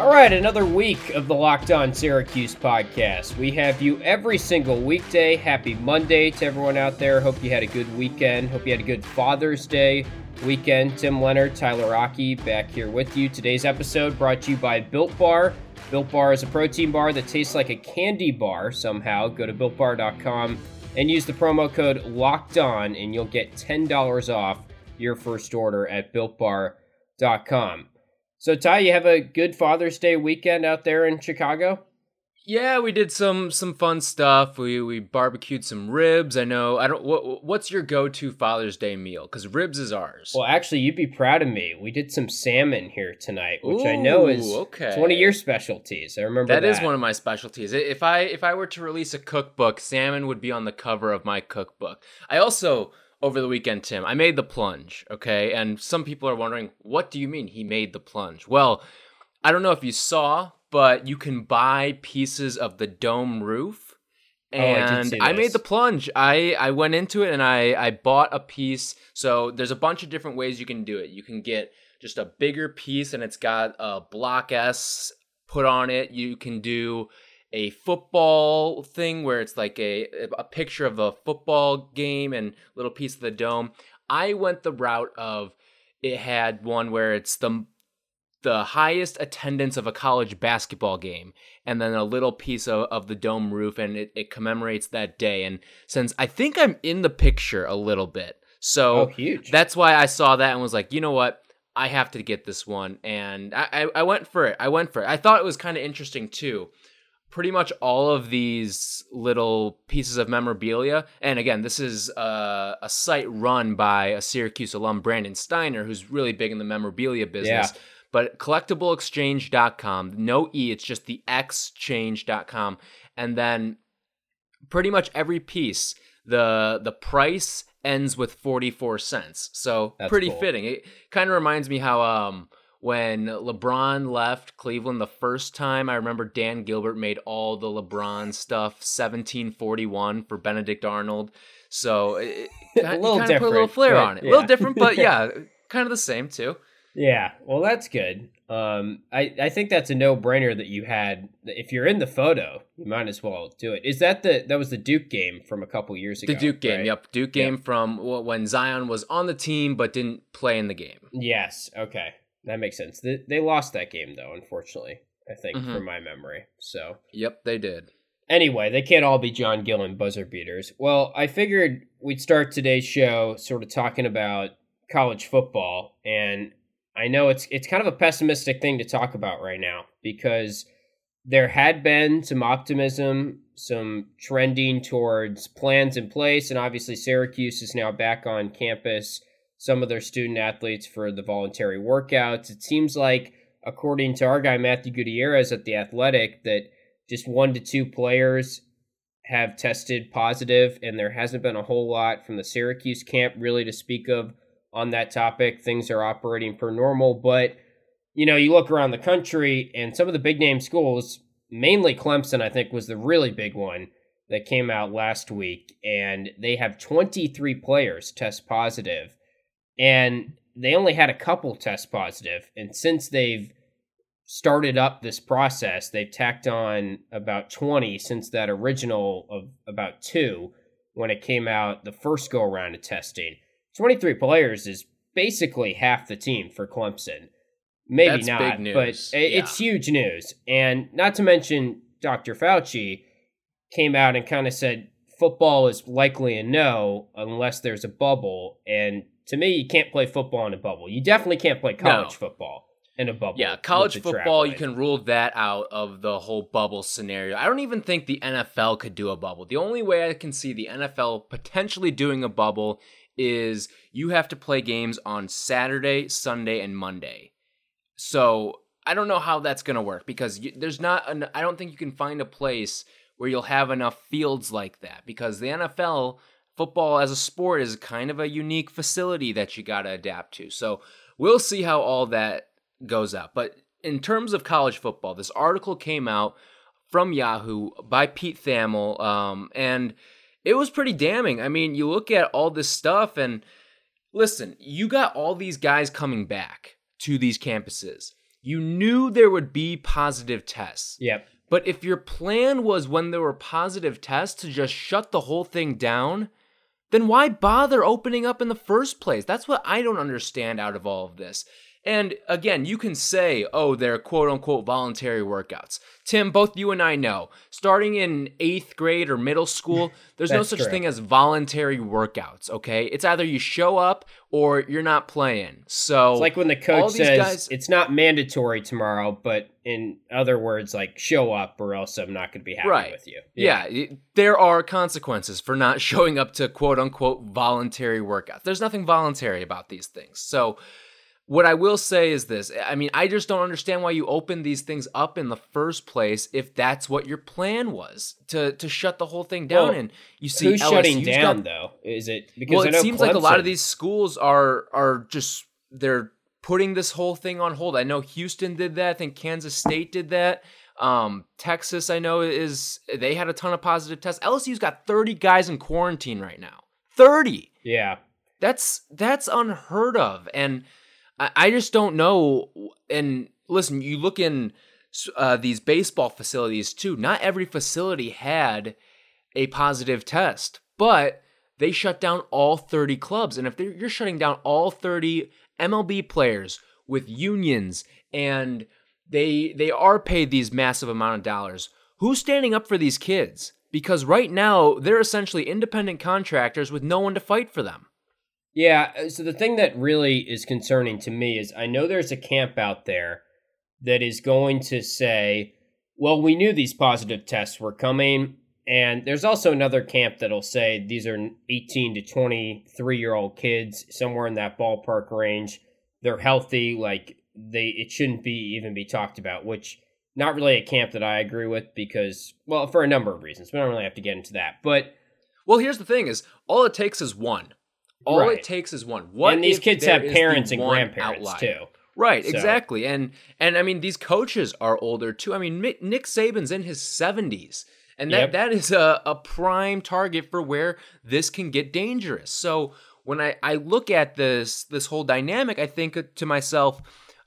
All right, another week of the Locked On Syracuse podcast. We have you every single weekday. Happy Monday to everyone out there. Hope you had a good weekend. Hope you had a good Father's Day weekend. Tim Leonard, Tyler Rocky back here with you. Today's episode brought to you by Built Bar. Built Bar is a protein bar that tastes like a candy bar somehow. Go to builtbar.com and use the promo code Locked On, and you'll get $10 off your first order at builtbar.com. So, Ty, you have a good Father's Day weekend out there in Chicago? Yeah, we did some some fun stuff. We we barbecued some ribs. I know. I don't. What, what's your go to Father's Day meal? Because ribs is ours. Well, actually, you'd be proud of me. We did some salmon here tonight, which Ooh, I know is okay. one of your specialties. I remember that, that is one of my specialties. If I if I were to release a cookbook, salmon would be on the cover of my cookbook. I also over the weekend, Tim. I made the plunge, okay? And some people are wondering, what do you mean he made the plunge? Well, I don't know if you saw, but you can buy pieces of the dome roof. And oh, I, I, made the plunge. I, I went into it and I, I bought a piece. So there's a bunch of different ways you can do it. You can get just a bigger piece and it's got a block S put on it. You can do a football thing where it's like a a picture of a football game and little piece of the dome. I went the route of it had one where it's the the highest attendance of a college basketball game and then a little piece of, of the dome roof and it, it commemorates that day. And since i think i'm in the picture a little bit so oh, huge. that's why i saw that and was like you know what? I have to get this one. And i, I, I went for it. I went for it. I thought it was kind of interesting too pretty much all of these little pieces of memorabilia. And again, this is a, a, site run by a Syracuse alum, Brandon Steiner, who's really big in the memorabilia business. Yeah. But collectibleexchange.com, no E, it's just the exchange.com. And then pretty much every piece, the the price ends with 44 cents. So That's pretty cool. fitting. It kind of reminds me how um when LeBron left Cleveland the first time, I remember Dan Gilbert made all the LeBron stuff 1741 for Benedict Arnold. So it, it, a little different, put a little flair on it. Yeah. A little different, but yeah, kind of the same too. Yeah, well, that's good. Um, I I think that's a no brainer that you had. If you're in the photo, you might as well do it. Is that the that was the Duke game from a couple years ago? The Duke game, right? yep, Duke game yep. from when Zion was on the team but didn't play in the game. Yes, okay. That makes sense. They, they lost that game though, unfortunately. I think mm-hmm. from my memory. So. Yep, they did. Anyway, they can't all be John Gillon buzzer beaters. Well, I figured we'd start today's show sort of talking about college football, and I know it's it's kind of a pessimistic thing to talk about right now because there had been some optimism, some trending towards plans in place, and obviously Syracuse is now back on campus some of their student athletes for the voluntary workouts. It seems like, according to our guy Matthew Gutierrez at the Athletic, that just one to two players have tested positive, and there hasn't been a whole lot from the Syracuse camp really to speak of on that topic. Things are operating per normal, but you know, you look around the country and some of the big name schools, mainly Clemson, I think, was the really big one that came out last week, and they have 23 players test positive and they only had a couple test positive. And since they've started up this process, they've tacked on about 20 since that original of about two when it came out the first go around of testing. 23 players is basically half the team for Clemson. Maybe That's not, but it's yeah. huge news. And not to mention, Dr. Fauci came out and kind of said football is likely a no unless there's a bubble. And to me, you can't play football in a bubble. You definitely can't play college no. football in a bubble. Yeah, college football, you can rule that out of the whole bubble scenario. I don't even think the NFL could do a bubble. The only way I can see the NFL potentially doing a bubble is you have to play games on Saturday, Sunday, and Monday. So I don't know how that's going to work because there's not, an, I don't think you can find a place where you'll have enough fields like that because the NFL football as a sport is kind of a unique facility that you got to adapt to. So we'll see how all that goes out. But in terms of college football, this article came out from Yahoo by Pete Thamel, um, and it was pretty damning. I mean, you look at all this stuff, and listen, you got all these guys coming back to these campuses. You knew there would be positive tests. Yep. But if your plan was when there were positive tests to just shut the whole thing down, then why bother opening up in the first place? That's what I don't understand out of all of this. And again, you can say, oh, they're quote unquote voluntary workouts. Tim, both you and I know, starting in eighth grade or middle school, there's no such true. thing as voluntary workouts, okay? It's either you show up or you're not playing. So, It's like when the coach says guys- it's not mandatory tomorrow, but in other words, like show up or else I'm not going to be happy Right. with you. Yeah, it- there are consequences for not showing up to quote unquote voluntary workouts. There's nothing voluntary about these things. So, what I will say is this I mean, I just don't understand why you open these things up in the first place if that's what your plan was to to shut the whole thing down. Well, and you see, Who's shutting down got- though? Is it because well, it seems like a lot of these schools are are just they're putting this whole thing on hold. I know Houston did that. I think Kansas State did that. Um, Texas, I know is they had a ton of positive tests. LSU's got 30 guys in quarantine right now. 30. Yeah. That's that's unheard of, and I, I just don't know. And listen, you look in uh, these baseball facilities too. Not every facility had a positive test, but they shut down all 30 clubs. And if you're shutting down all 30 MLB players with unions and they they are paid these massive amount of dollars, who's standing up for these kids? Because right now they're essentially independent contractors with no one to fight for them. Yeah. uh, So the thing that really is concerning to me is I know there's a camp out there that is going to say, well, we knew these positive tests were coming. And there's also another camp that'll say these are 18 to 23 year old kids, somewhere in that ballpark range. They're healthy. Like they, it shouldn't be even be talked about, which not really a camp that I agree with because, well, for a number of reasons. We don't really have to get into that. But Well, here's the thing: is all it takes is one. All Right. it takes is one. What and these kids have parents and grandparents outlier? too. Right, So- exactly. And and I mean these coaches are older too. I mean Nick Saban's in his 70s. And that, Yep. that is a, a prime target for where this can get dangerous. So when I, I look at this this whole dynamic, I think to myself,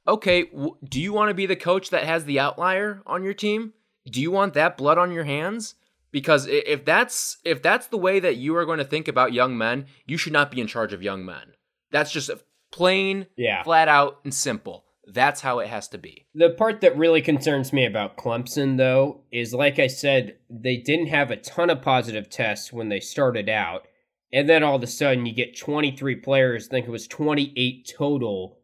okay, w- do you want to be the coach that has the outlier on your team? Do you want that blood on your hands? Because if that's if that's the way that you are going to think about young men, you should not be in charge of young men. That's just plain Yeah. flat out and simple. That's how it has to be. The part that really concerns me about Clemson, though, is like I said, they didn't have a ton of positive tests when they started out. And then all of a sudden, you get 23 players, I think it was 28 total.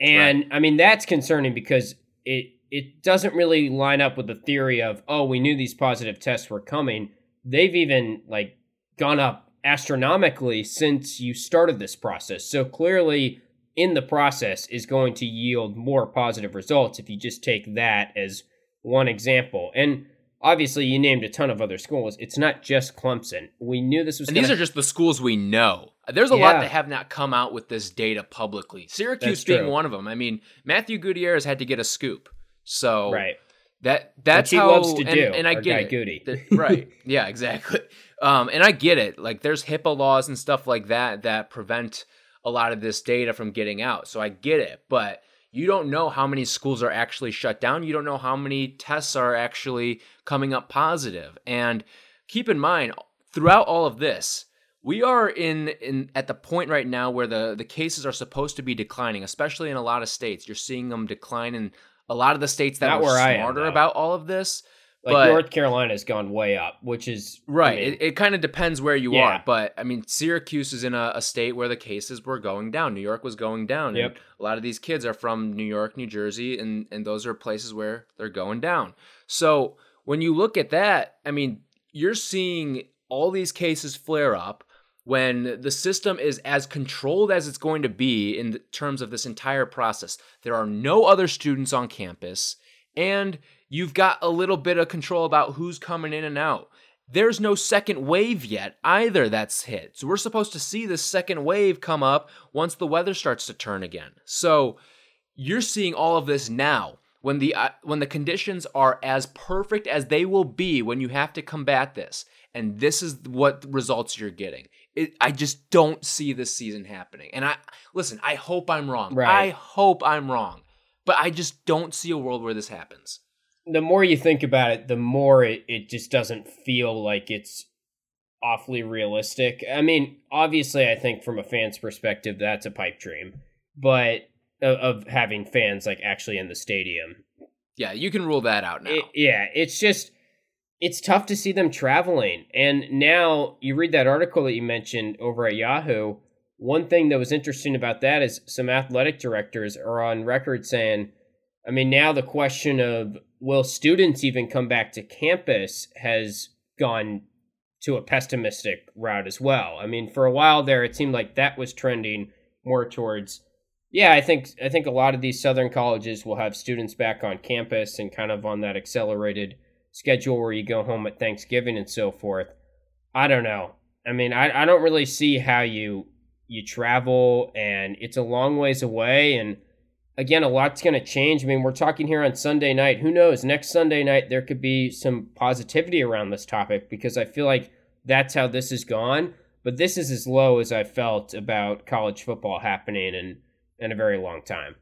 And I mean, that's concerning because it, it doesn't really line up with the theory of, oh, we knew these positive tests were coming. They've even like gone up astronomically since you started this process. So clearly, in the process is going to yield more positive results if you just take that as one example. And obviously, you named a ton of other schools. It's not just Clemson. We knew this was. And gonna, these are just the schools we know. There's a lot that have not come out with this data publicly. Syracuse That's being true. one of them. I mean, Matthew Gutierrez had to get a scoop. So right. that that's Which he how loves to and, do. and I get it. Right. Yeah, exactly. Um, and I get it. Like there's HIPAA laws and stuff like that that prevent a lot of this data from getting out. So I get it. But you don't know how many schools are actually shut down. You don't know how many tests are actually coming up positive. And keep in mind, throughout all of this, we are in in at the point right now where the the cases are supposed to be declining, especially in a lot of states. You're seeing them decline in a lot of the states that Not were I am, smarter about all of this. Like but- North Carolina's gone way up, which is I Right. mean, it it kind of depends where you Yeah. are. But I mean, Syracuse is in a, a state where the cases were going down. New York was going down. Yep. And a lot of these kids are from New York, New Jersey, and, and those are places where they're going down. So when you look at that, I mean, you're seeing all these cases flare up when the system is as controlled as it's going to be in terms of this entire process. There are no other students on campus, and you've got a little bit of control about who's coming in and out. There's no second wave yet either that's hit. So we're supposed to see this second wave come up once the weather starts to turn again. So you're seeing all of this now when the uh, when the conditions are as perfect as they will be when you have to combat this. And this is what results you're getting. It, I just don't see this season happening. And I listen, I hope I'm wrong. Right. I hope I'm wrong. but I just don't see a world where this happens. The more you think about it, the more it, it just doesn't feel like it's awfully realistic. I mean, obviously, I think from a fan's perspective, that's a pipe dream, but of, of having fans like actually in the stadium. Yeah, you can rule that out now. It, yeah, it's just it's tough to see them traveling. And now you read that article that you mentioned over at Yahoo. One thing that was interesting about that is some athletic directors are on record saying, I mean, now the question of will students even come back to campus has gone to a pessimistic route as well. I mean, for a while there, it seemed like that was trending more towards, yeah, I think I think a lot of these southern colleges will have students back on campus and kind of on that accelerated schedule where you go home at Thanksgiving and so forth. I don't know. I mean, I, I don't really see how you you travel and it's a long ways away and again a lot's going to change. I mean we're talking here on sunday night. Who knows? Next sunday night there could be some positivity around this topic because i feel like that's how this has gone. But this is as low as i felt about college football happening in in a very long time.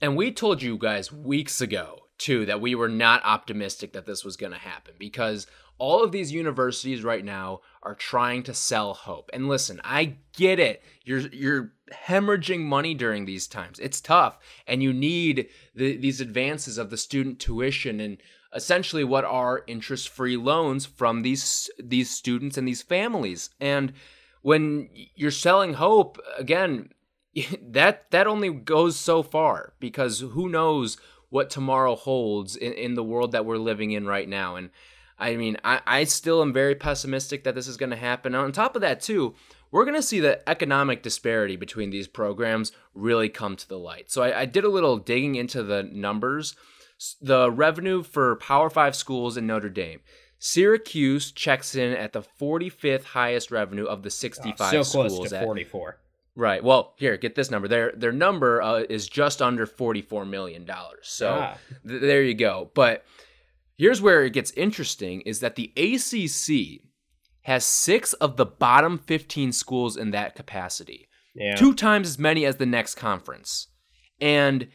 And we told you guys weeks ago too that we were not optimistic that this was going to happen because all of these universities right now are trying to sell hope. And listen, I get it. You're you're hemorrhaging money during these times. It's tough and you need the, these advances of the student tuition and essentially what are interest-free loans from these these students and these families. And when you're selling hope, again, that that only goes so far because who knows what tomorrow holds in, in the world that we're living in right now. And I mean, I, I still am very pessimistic that this is going to happen. On top of that, too, we're going to see the economic disparity between these programs really come to the light. So I, I did a little digging into the numbers. The revenue for Power Five schools in Notre Dame. Syracuse checks in at the 45th highest revenue of the 65 oh, so schools. close to 44. Right. Well, here, get this number. Their their number uh, is just under forty four million dollars. So ah. th- there you go. But here's where it gets interesting: is that the ACC has six of the bottom fifteen schools in that capacity, yeah. two times as many as the next conference, and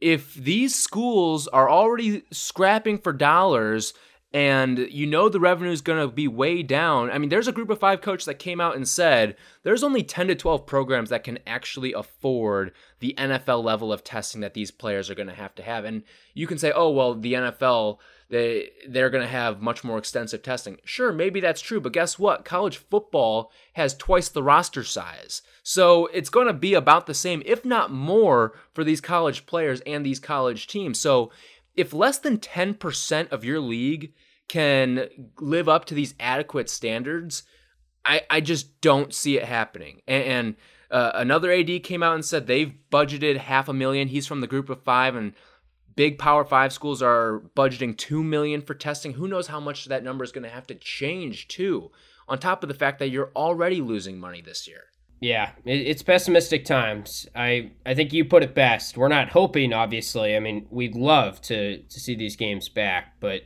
if these schools are already scrapping for dollars and you know the revenue is going to be way down. I mean, there's a group of five coaches that came out and said there's only 10 to 12 programs that can actually afford the NFL level of testing that these players are going to have to have. And you can say, oh, well, the NFL, they, they're going to have much more extensive testing. Sure, maybe that's true, but guess what? College football has twice the roster size. So it's going to be about the same, if not more, for these college players and these college teams. So if less than 10% of your league can live up to these adequate standards, I, I just don't see it happening. And, and uh, another AD came out and said they've budgeted half a million. He's from the group of five, and big Power Five schools are budgeting two million for testing. Who knows how much that number is going to have to change too? On top of the fact that you're already losing money this year. Yeah, it's pessimistic times. I I think you put it best. We're not hoping, obviously. I mean, we'd love to to see these games back, but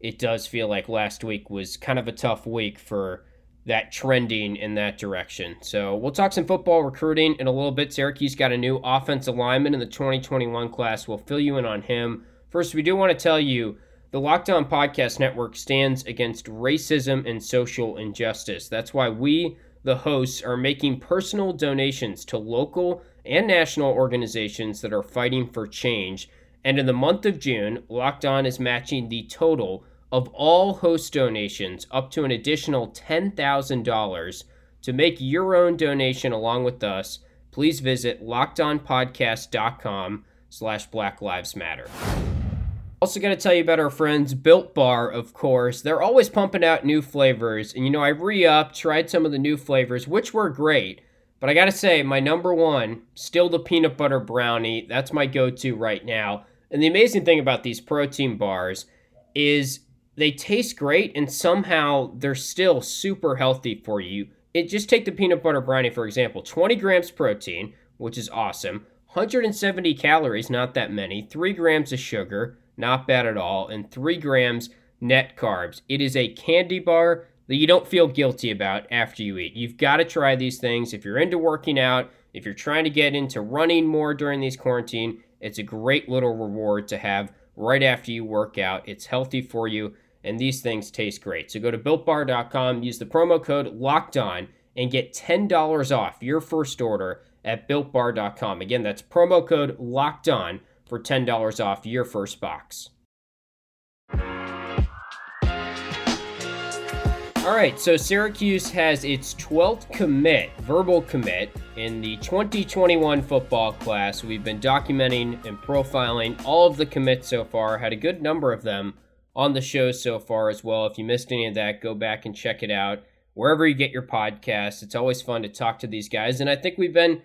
it does feel like last week was kind of a tough week for that trending in that direction. So we'll talk some football recruiting in a little bit. Syracuse got a new offensive lineman in the 2021 class. We'll fill you in on him. First, we do want to tell you the Locked On Podcast Network stands against racism and social injustice. That's why we the hosts are making personal donations to local and national organizations that are fighting for change. And in the month of June, Locked On is matching the total of all host donations up to an additional $10,000. To make your own donation along with us, please visit lockedonpodcast.com slash Black Lives Matter. Also, going to tell you about our friends Built Bar, of course. They're always pumping out new flavors. And, you know, I re upped, tried some of the new flavors, which were great. But I got to say, my number one, still the peanut butter brownie. That's my go to right now. And the amazing thing about these protein bars is they taste great and somehow they're still super healthy for you. It just take the peanut butter brownie for example, 20 grams protein, which is awesome, 170 calories, not that many, 3 grams of sugar, not bad at all. And three grams net carbs. It is a candy bar that you don't feel guilty about after you eat. You've got to try these things if you're into working out, if you're trying to get into running more during these quarantine, It's a great little reward to have right after you work out. It's healthy for you, and these things taste great. So go to builtbar.com, use the promo code locked on, and get $10 off your first order at builtbar.com. Again, that's promo code locked on for $10 off your first box. All right, so Syracuse has its 12th commit, verbal commit, in the 2021 football class. We've been documenting and profiling all of the commits so far, had a good number of them on the show so far as well. If you missed any of that, go back and check it out wherever you get your podcasts. It's always fun to talk to these guys, and I think we've been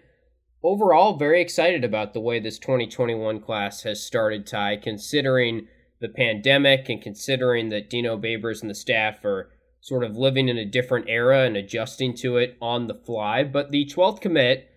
overall very excited about the way this 2021 class has started, Ty, considering the pandemic and considering that Dino Babers and the staff are sort of living in a different era and adjusting to it on the fly. But the 12th commit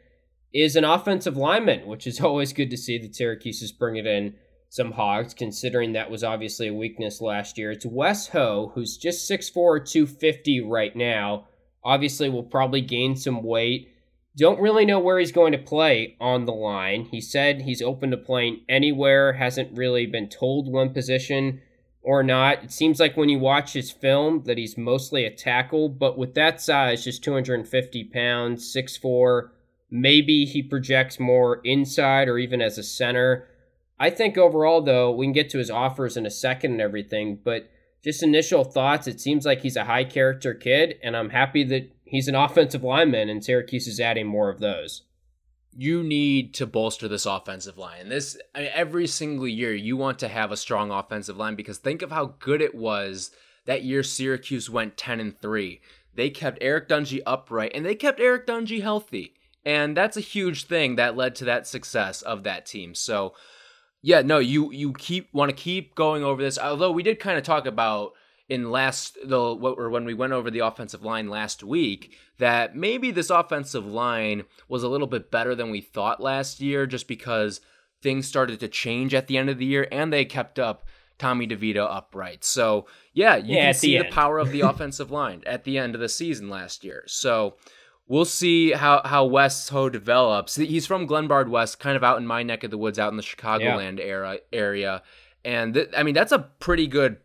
is an offensive lineman, which is always good to see that Syracuse is bringing in some hogs, considering that was obviously a weakness last year. It's Wes Ho, who's just 6'4, 250 right now. Obviously, will probably gain some weight. Don't really know where he's going to play on the line. He said he's open to playing anywhere, hasn't really been told one position or not. It seems like when you watch his film that he's mostly a tackle, but with that size, just 250 pounds, 6'4, maybe he projects more inside or even as a center. I think overall, though, we can get to his offers in a second and everything, but just initial thoughts, it seems like he's a high character kid, and I'm happy that he's an offensive lineman, and Syracuse is adding more of those you need to bolster this offensive line. This I mean, every single year you want to have a strong offensive line because think of how good it was that year Syracuse went 10 and 3. They kept Eric Dungey upright and they kept Eric Dungey healthy. And that's a huge thing that led to that success of that team. So yeah, no, you you keep want to keep going over this. Although we did kind of talk about in last the or when we went over the offensive line last week that maybe this offensive line was a little bit better than we thought last year just because things started to change at the end of the year and they kept up Tommy DeVito upright. So, yeah, you yeah, can see the, the power of the offensive line at the end of the season last year. So, we'll see how how Wes Ho develops. He's from Glenbard West, kind of out in my neck of the woods, out in the Chicagoland yeah. era area. And th- I mean, that's a pretty good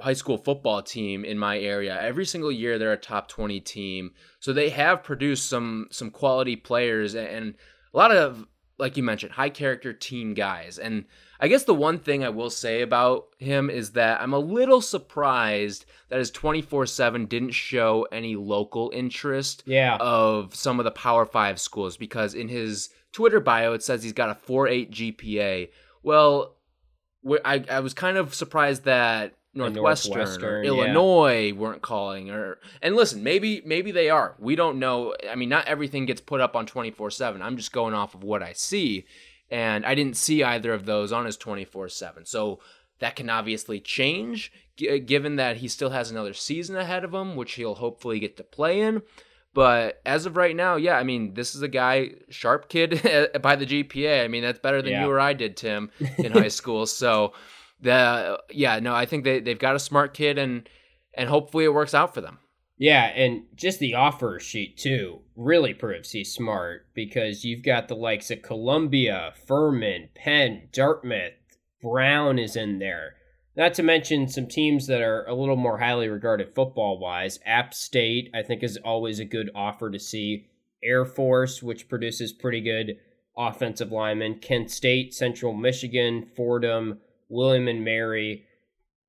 high school football team in my area. Every single year they're a top 20 team. So they have produced some some quality players and a lot of like you mentioned, high character team guys. And I guess the one thing I will say about him is that I'm a little surprised that his 24/7 didn't show any local interest yeah. of some of the Power 5 schools because in his Twitter bio it says he's got a 4.8 GPA. Well, I, I was kind of surprised that Northwestern, Northwestern Illinois yeah. weren't calling or and listen, maybe maybe they are. We don't know. I mean, not everything gets put up on 24/7. I'm just going off of what I see and I didn't see either of those on his 24/7. So that can obviously change g- uh, given that he still has another season ahead of him, which he'll hopefully get to play in. But as of right now, yeah, I mean, this is a guy, sharp kid by the GPA. I mean, that's better than yeah. you or I did, Tim, in high school. So the yeah, no, I think they they've got a smart kid and and hopefully it works out for them. Yeah, and just the offer sheet too really proves he's smart because you've got the likes of Columbia, Furman, Penn, Dartmouth, Brown is in there. Not to mention some teams that are a little more highly regarded football wise. App State, I think, is always a good offer to see. Air Force, which produces pretty good offensive linemen. Kent State, Central Michigan, Fordham, William and Mary.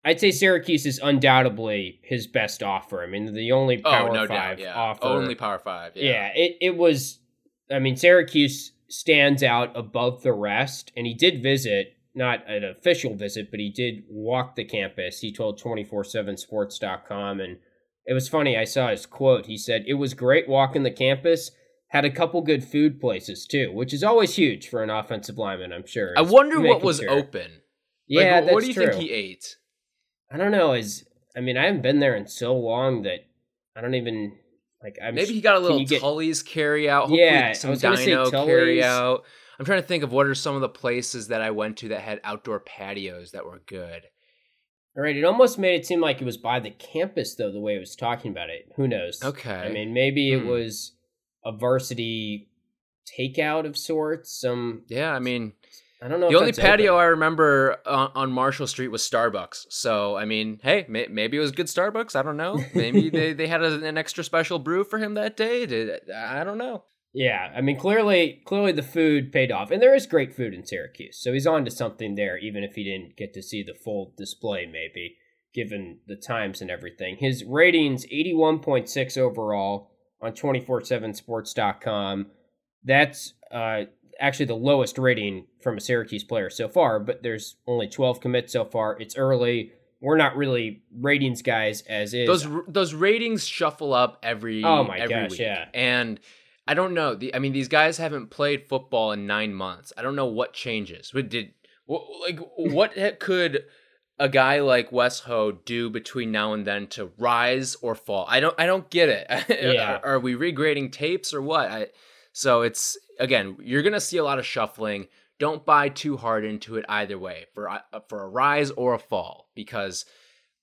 I'd say Syracuse is undoubtedly his best offer. I mean, the only oh, Power oh, no Five doubt, yeah. offer. Only Power Five. Yeah. yeah, it, it was. I mean, Syracuse stands out above the rest, and he did visit, not an official visit, but he did walk the campus. He told 247sports.com, and it was funny. I saw his quote. He said, It was great walking the campus. Had a couple good food places too, which is always huge for an offensive lineman, I'm sure. I wonder what was sure. open yeah, like, what, what do you true. think he ate? I don't know. Is I mean, I haven't been there in so long that I don't even like. I'm Maybe he got a little get... Tully's carry out. Hopefully yeah, some Dino carry out. I'm trying to think of what are some of the places that I went to that had outdoor patios that were good. All right, it almost made it seem like it was by the campus though, the way it was talking about it. Who knows? Okay. I mean, maybe hmm. it was a varsity takeout of sorts. Some Yeah, I mean, I don't know. The only patio open. I remember on, on, Marshall Street was Starbucks. So I mean, hey, may, maybe it was good Starbucks. I don't know. Maybe they, they had a, an extra special brew for him that day. Did, I don't know. Yeah, I mean, clearly, clearly the food paid off, and there is great food in Syracuse, so he's on to something there, even if he didn't get to see the full display, maybe given the times and everything. His ratings eighty one point six overall on twenty four seven Sports.com. That's uh, actually the lowest rating from a Syracuse player so far, but there's only 12 commits so far. It's early. We're not really ratings guys as is. Those those ratings shuffle up every oh my every gosh, week. yeah. And I don't know. The I mean these guys haven't played football in 9 months. I don't know what changes. What did like what could a guy like Wes Ho do between now and then to rise or fall? I don't I don't get it. Yeah. are, are we regrading tapes or what? I so it's again, you're gonna see a lot of shuffling. Don't buy too hard into it either way for uh, for a rise or a fall because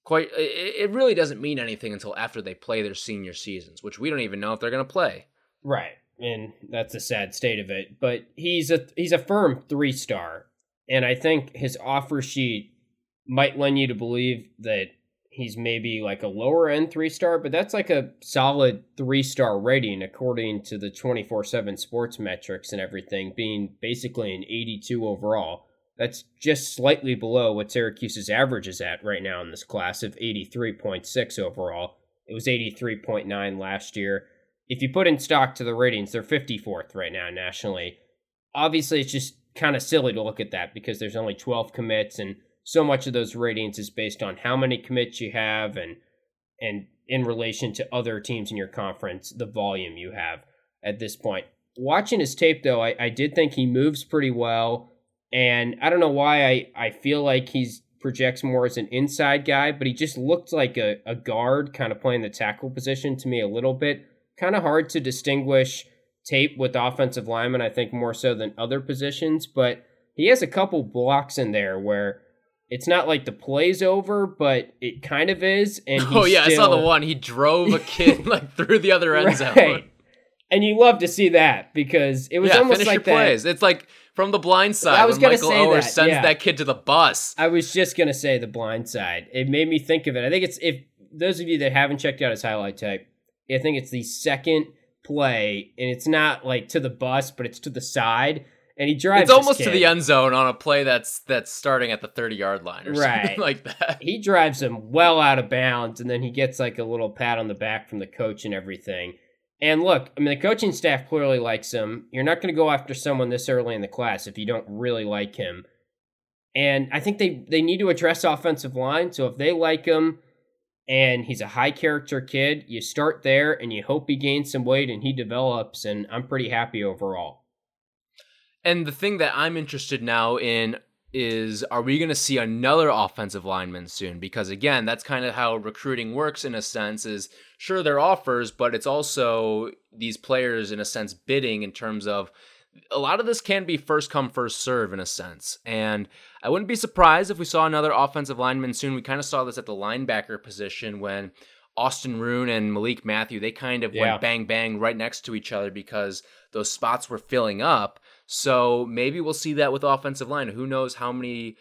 quite it, really doesn't mean anything until after they play their senior seasons, which we don't even know if they're gonna play. Right, and that's a sad state of it. But he's a he's a firm three star, and I think his offer sheet might lend you to believe that he's maybe like a lower end three star, but that's like a solid three star rating according to the 24 7 sports metrics and everything, being basically an 82 overall. That's just slightly below what Syracuse's average is at right now in this class of 83.6 overall. It was 83.9 last year. If you put in stock to the ratings, they're 54th right now nationally. Obviously, it's just kind of silly to look at that because there's only 12 commits and so much of those ratings is based on how many commits you have and and in relation to other teams in your conference, the volume you have at this point. Watching his tape though, I, I did think he moves pretty well. And I don't know why I, I feel like he's projects more as an inside guy, but he just looked like a, a guard kind of playing the tackle position to me a little bit. Kind of hard to distinguish tape with offensive linemen, I think more so than other positions, but he has a couple blocks in there where it's not like the play's over, but it kind of is. And oh yeah, still... I saw the one. He drove a kid like through the other end right. zone. And you love to see that because it was yeah, almost like that. Plays. It's like from the blind side. I was going to say Oher that. sends yeah. that kid to the bus. I was just going to say the blind side. It made me think of it. I think it's if those of you that haven't checked out his highlight tape, I think it's the second play, and it's not like to the bus, but it's to the side and he drives. It's almost to the end zone on a play that's that's starting at the thirty yard line or right. something like that. He drives him well out of bounds, and then he gets like a little pat on the back from the coach and everything. And look, I mean, the coaching staff clearly likes him. You're not going to go after someone this early in the class if you don't really like him. And I think they they need to address offensive line. So if they like him and he's a high character kid, you start there and you hope he gains some weight and he develops. And I'm pretty happy overall. And the thing that I'm interested now in is are we going to see another offensive lineman soon? Because again that's kind of how recruiting works in a sense is sure there are offers but it's also these players in a sense bidding in terms of a lot of this can be first come first serve in a sense. And i wouldn't be surprised if we saw another offensive lineman soon. We kind of saw this at the linebacker position when austin roon and malik matthew they kind of yeah. went bang bang right next to each other because those spots were filling up so maybe we'll see that with offensive line. Who knows how many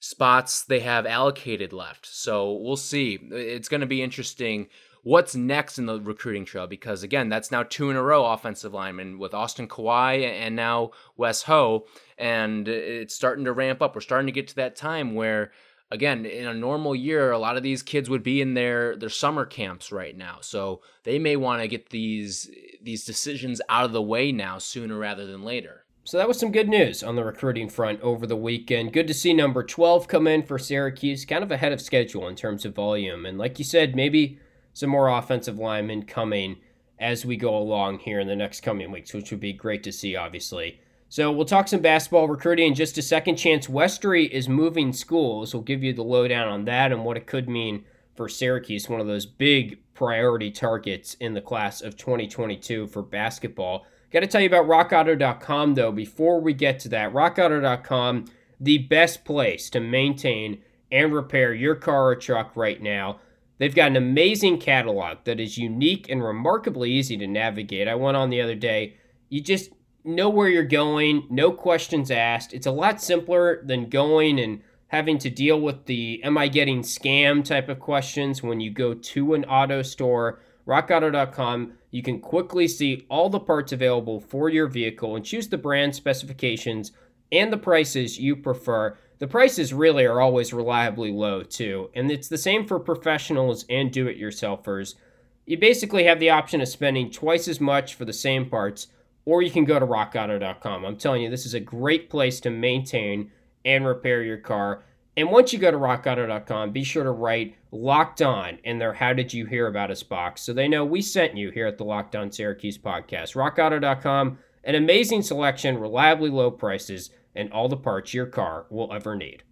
spots they have allocated left. So we'll see. It's going to be interesting what's next in the recruiting trail because again, that's now two in a row offensive linemen with Austin Kawhi and now Wes Ho, and it's starting to ramp up. We're starting to get to that time where again in a normal year a lot of these kids would be in their their summer camps right now so they may want to get these these decisions out of the way now sooner rather than later so that was some good news on the recruiting front over the weekend. Good to see number 12 come in for Syracuse, kind of ahead of schedule in terms of volume. And like you said, maybe some more offensive linemen coming as we go along here in the next coming weeks, which would be great to see, obviously. So we'll talk some basketball recruiting in just a second. Chance Westry is moving schools. We'll give you the lowdown on that and what it could mean for Syracuse, one of those big priority targets in the class of 2022 for basketball. Got to tell you about rockauto.com though before we get to that. rockauto.com, the best place to maintain and repair your car or truck right now. They've got an amazing catalog that is unique and remarkably easy to navigate. I went on the other day. You just know where you're going, no questions asked. It's a lot simpler than going and having to deal with the am I getting scammed type of questions when you go to an auto store. RockAuto.com, you can quickly see all the parts available for your vehicle and choose the brand specifications and the prices you prefer. The prices really are always reliably low, too, and it's the same for professionals and do it yourselfers. You basically have the option of spending twice as much for the same parts, or you can go to rockauto.com. I'm telling you, this is a great place to maintain and repair your car. And once you go to rockauto.com, be sure to write locked on in their How Did You Hear About Us box so they know we sent you here at the Locked On Syracuse podcast. Rockauto.com, an amazing selection, reliably low prices, and all the parts your car will ever need.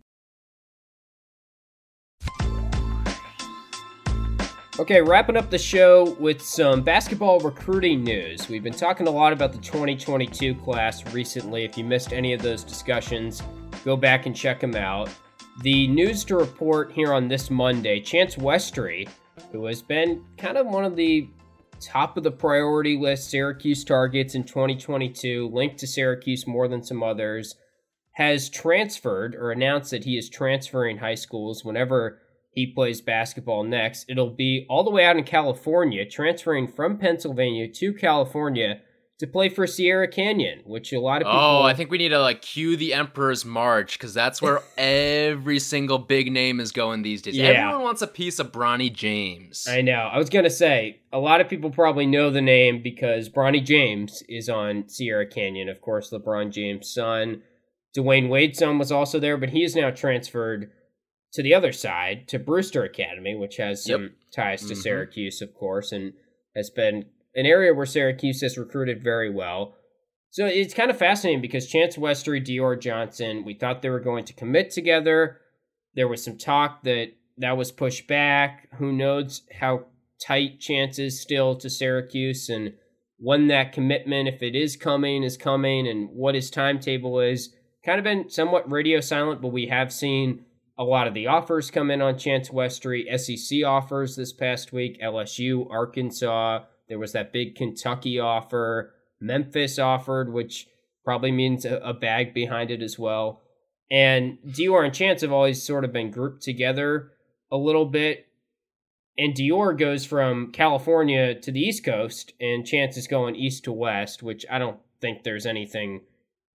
Okay, wrapping up the show with some basketball recruiting news. We've been talking a lot about the 2022 class recently. If you missed any of those discussions, go back and check them out. The news to report here on this Monday Chance Westry, who has been kind of one of the top of the priority list Syracuse targets in 2022, linked to Syracuse more than some others, has transferred or announced that he is transferring high schools whenever he plays basketball next. It'll be all the way out in California, transferring from Pennsylvania to California to play for Sierra Canyon, which a lot of people. Oh, I think we need to like cue the Emperor's March because that's where every single big name is going these days. Yeah. Everyone wants a piece of Bronny James. I know. I was gonna say a lot of people probably know the name because Bronny James is on Sierra Canyon. Of course, LeBron James' son. Dwyane Wade's son was also there, but he is now transferred to the other side to Brewster Academy, which has some yep. ties to mm-hmm. Syracuse, of course, and has been an area where Syracuse has recruited very well. So it's kind of fascinating because Chance Westry, Dior Johnson, we thought they were going to commit together. There was some talk that that was pushed back. Who knows how tight Chance is still to Syracuse and when that commitment, if it is coming, is coming and what his timetable is. Kind of been somewhat radio silent, but we have seen a lot of the offers come in on Chance Westry, SEC offers this past week, LSU, Arkansas. There was that big Kentucky offer. Memphis offered, which probably means a, a bag behind it as well. And Dior and Chance have always sort of been grouped together a little bit. And Dior goes from California to the East Coast, and Chance is going east to west, which I don't think there's anything,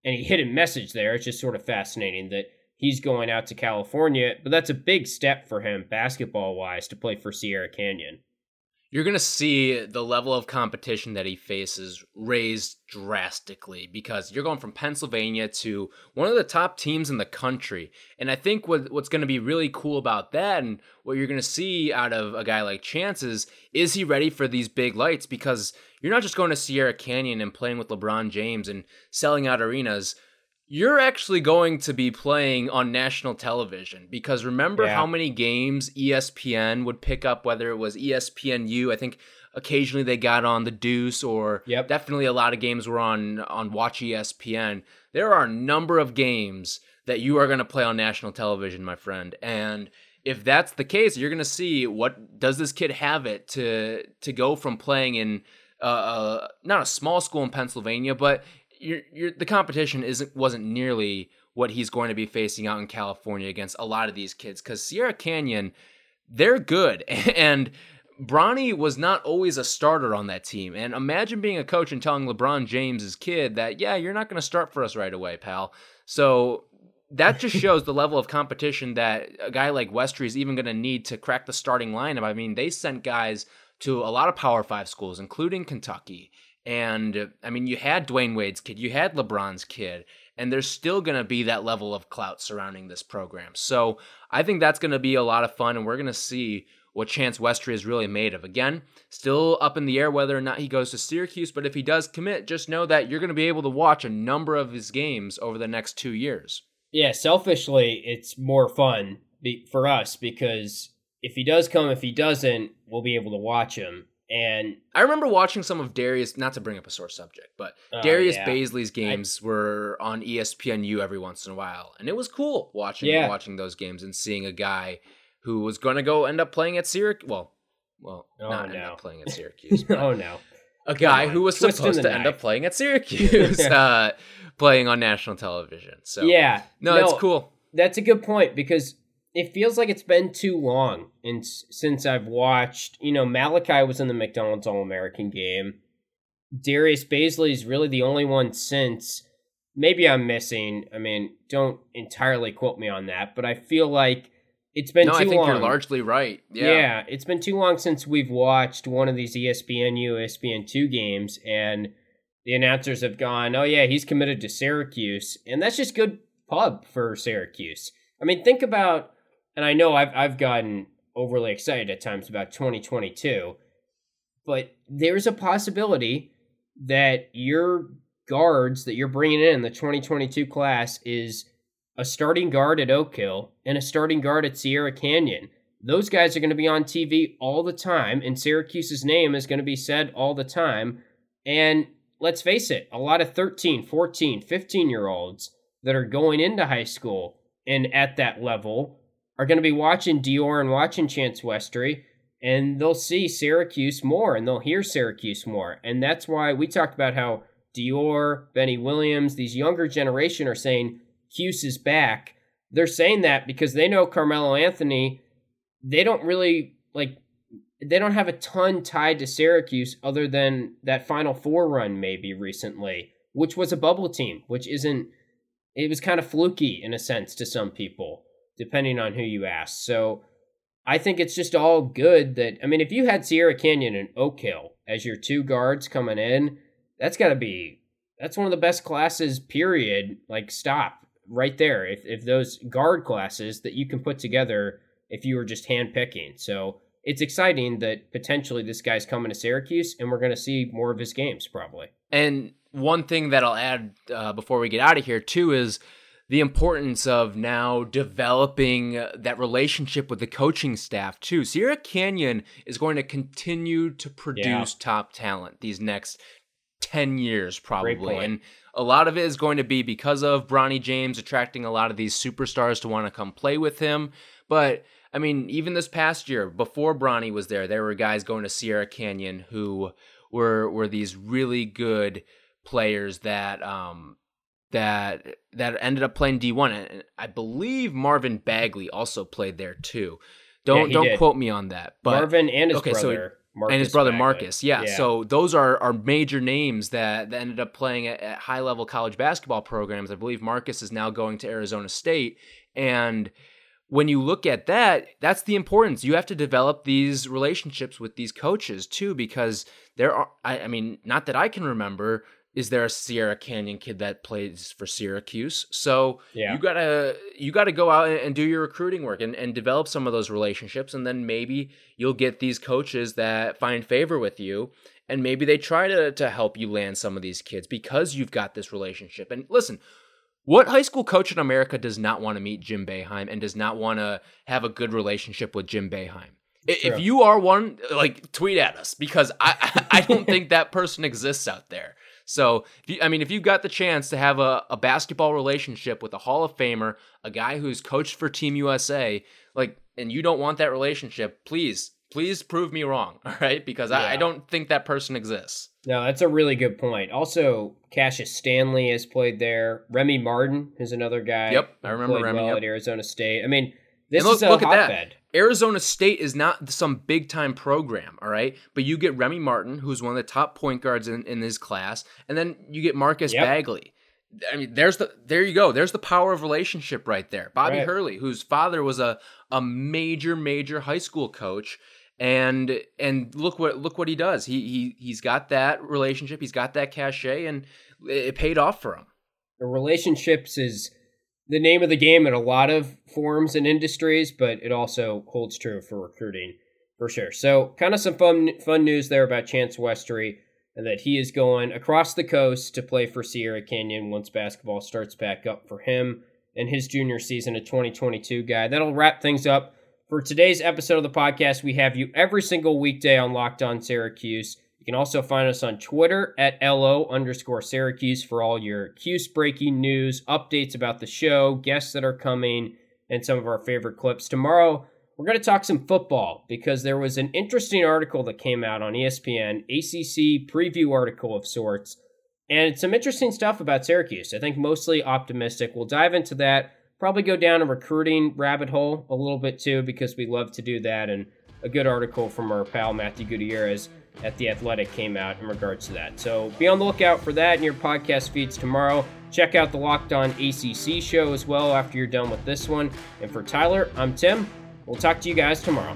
any hidden message there. It's just sort of fascinating that he's going out to California, but that's a big step for him basketball wise to play for Sierra Canyon. You're going to see the level of competition that he faces raised drastically because you're going from Pennsylvania to one of the top teams in the country. And I think what, what's going to be really cool about that and what you're going to see out of a guy like Chances is he ready for these big lights? Because you're not just going to Sierra Canyon and playing with LeBron James and selling out arenas you're actually going to be playing on national television because remember yeah. how many games ESPN would pick up, whether it was ESPNU, I think occasionally they got on the Deuce, or yep. definitely a lot of games were on on Watch ESPN. There are a number of games that you are going to play on national television, my friend, and if that's the case, you're going to see what does this kid have it to to go from playing in uh, uh, not a small school in Pennsylvania, but you're, you're, the competition isn't wasn't nearly what he's going to be facing out in California against a lot of these kids because Sierra Canyon, they're good and. Bronny was not always a starter on that team. And imagine being a coach and telling LeBron James's kid that, yeah, you're not going to start for us right away, pal. So that just shows the level of competition that a guy like Westry is even going to need to crack the starting lineup. I mean, they sent guys to a lot of Power Five schools, including Kentucky and I mean, you had Dwyane Wade's kid, you had LeBron's kid, and there's still going to be that level of clout surrounding this program. So I think that's going to be a lot of fun, and we're going to see what Chance Westry is really made of. Again, still up in the air whether or not he goes to Syracuse, but if he does commit, just know that you're going to be able to watch a number of his games over the next two years. Yeah, selfishly, it's more fun for us because if he does come, if he doesn't, we'll be able to watch him. And I remember watching some of Darius, not to bring up a sore subject, but uh, Darius yeah. Bazley's games I, were on ESPNU every once in a while, and it was cool watching yeah. watching those games and seeing a guy who was going to go end up playing at Syracuse. Well, well, oh, not no. end up playing at Syracuse. oh no. a guy who was twisting supposed to end up playing at Syracuse, uh, playing on national television. So yeah, no, it's cool. That's a good point because it feels like it's been too long and since I've watched. You know, Malachi was in the McDonald's All American game. Darius Bazley is really the only one since. Maybe I'm missing. I mean, don't entirely quote me on that, but I feel like it's been No, too I think long. you're largely right. Yeah. Yeah. it's been too long since we've watched one of these ESPNU, ESPN2 games, and the announcers have gone, oh, yeah, he's committed to Syracuse. And that's just good pub for Syracuse. I mean, think about, and I know I've, I've gotten overly excited at times about 2022, but there's a possibility that your guards that you're bringing in the 2022 class is a starting guard at Oak Hill and a starting guard at Sierra Canyon. Those guys are going to be on TV all the time, and Syracuse's name is going to be said all the time. And let's face it, a lot of 13, 14, 15 year olds that are going into high school and at that level are going to be watching Dior and watching Chance Westry, and they'll see Syracuse more and they'll hear Syracuse more. And that's why we talked about how Dior, Benny Williams, these younger generation are saying Cuse is back. They're saying that because they know Carmelo Anthony. They don't really like. They don't have a ton tied to Syracuse other than that Final Four run maybe recently, which was a bubble team, which isn't. It was kind of fluky in a sense to some people, depending on who you ask. So I think it's just all good that I mean, if you had Sierra Canyon and Oak Hill as your two guards coming in, that's got to be that's one of the best classes. Period. Like stop right there. If if those guard classes that you can put together, if you were just hand picking, so it's exciting that potentially this guy's coming to Syracuse, and we're going to see more of his games probably. And one thing that I'll add uh, before we get out of here too is the importance of now developing that relationship with the coaching staff too. Sierra Canyon is going to continue to produce Yeah. top talent these next 10 years probably. And a lot of it is going to be because of Bronny James attracting a lot of these superstars to want to come play with him. But I mean, even this past year, before Bronny was there, there were guys going to Sierra Canyon who were were these really good players that um that that ended up playing D1 and I believe Marvin Bagley also played there too. Don't he don't did. quote me on that. But Marvin and his okay, so brother, Marcus and his brother Bagley. Marcus. Yeah. So those are are major names that, that ended up playing at, at high level college basketball programs. I believe Marcus is now going to Arizona State. And when you look at that, that's the importance. You have to develop these relationships with these coaches too, because there are. I, I mean, not that I can remember. Is there a Sierra Canyon kid that plays for Syracuse? So Yeah. you gotta you gotta go out and- do your recruiting work and, and develop some of those relationships, and then maybe you'll get these coaches that find favor with you, and maybe they try to to help you land some of these kids because you've got this relationship. And listen, what high school coach in America does not want to meet Jim Boeheim and does not want to have a good relationship with Jim Boeheim? If you are one, like tweet at us because I I don't think that person exists out there. So, if you, I mean, if you've got the chance to have a, a basketball relationship with a Hall of Famer, a guy who's coached for Team USA, like, and you don't want that relationship, please, please prove me wrong, all right? Because I, I don't think that person exists. No, that's a really good point. Also, Cassius Stanley has played there. Remy Martin is another guy. Yep, I remember Remy, well yep. at Arizona State. I mean, this look- is a look hotbed. Arizona State is not some big time program, all right? But you get Remy Martin, who's one of the top point guards in, in his class, and then you get Marcus Yep. Bagley. I mean, there's the there you go. There's the power of relationship right there. Bobby Right. Hurley, whose father was a a major major high school coach, and and look what look what he does. He he he's got that relationship. He's got that cachet, and it paid off for him. The relationships is the name of the game in a lot of forms and industries, but it also holds true for recruiting for sure. So, kind of some fun fun news there about Chance Westry and that he is going across the coast to play for Sierra Canyon once basketball starts back up for him and his junior season, a 2022 guy. That'll wrap things up for today's episode of the podcast. We have you every single weekday on Locked On Syracuse. You can also find us on Twitter at LO underscore Syracuse for all your Cuse breaking news, updates about the show, guests that are coming, and some of our favorite clips. Tomorrow, we're going to talk some football because there was an interesting article that came out on ESPN, ACC preview article of sorts, and some interesting stuff about Syracuse. I think mostly optimistic. We'll dive into that. Probably go down a recruiting rabbit hole a little bit too because we love to do that. And a good article from our pal Matthew Gutierrez at The Athletic came out in regards to that. So be on the lookout for that in your podcast feeds tomorrow. Check out the Locked On ACC show as well after you're done with this one. And for Tyler, I'm Tim. We'll talk to you guys tomorrow.